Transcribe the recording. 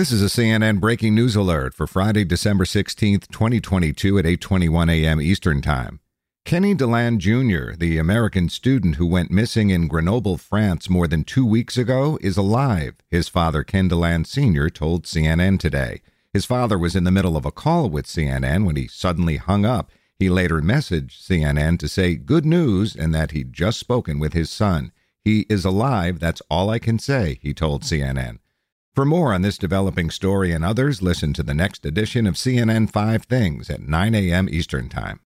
This is a CNN breaking news alert for Friday, December 16th, 2022 at 8:21 a.m. Eastern Time. Kenny Deland Jr., the American student who went missing in Grenoble, France more than 2 weeks ago, is alive, his father Ken Deland Sr. told CNN today. His father was in the middle of a call with CNN when he suddenly hung up. He later messaged CNN to say good news and that he'd just spoken with his son. He is alive, that's all I can say, he told CNN. For more on this developing story and others, listen to the next edition of CNN 5 Things at 9 a.m. Eastern Time.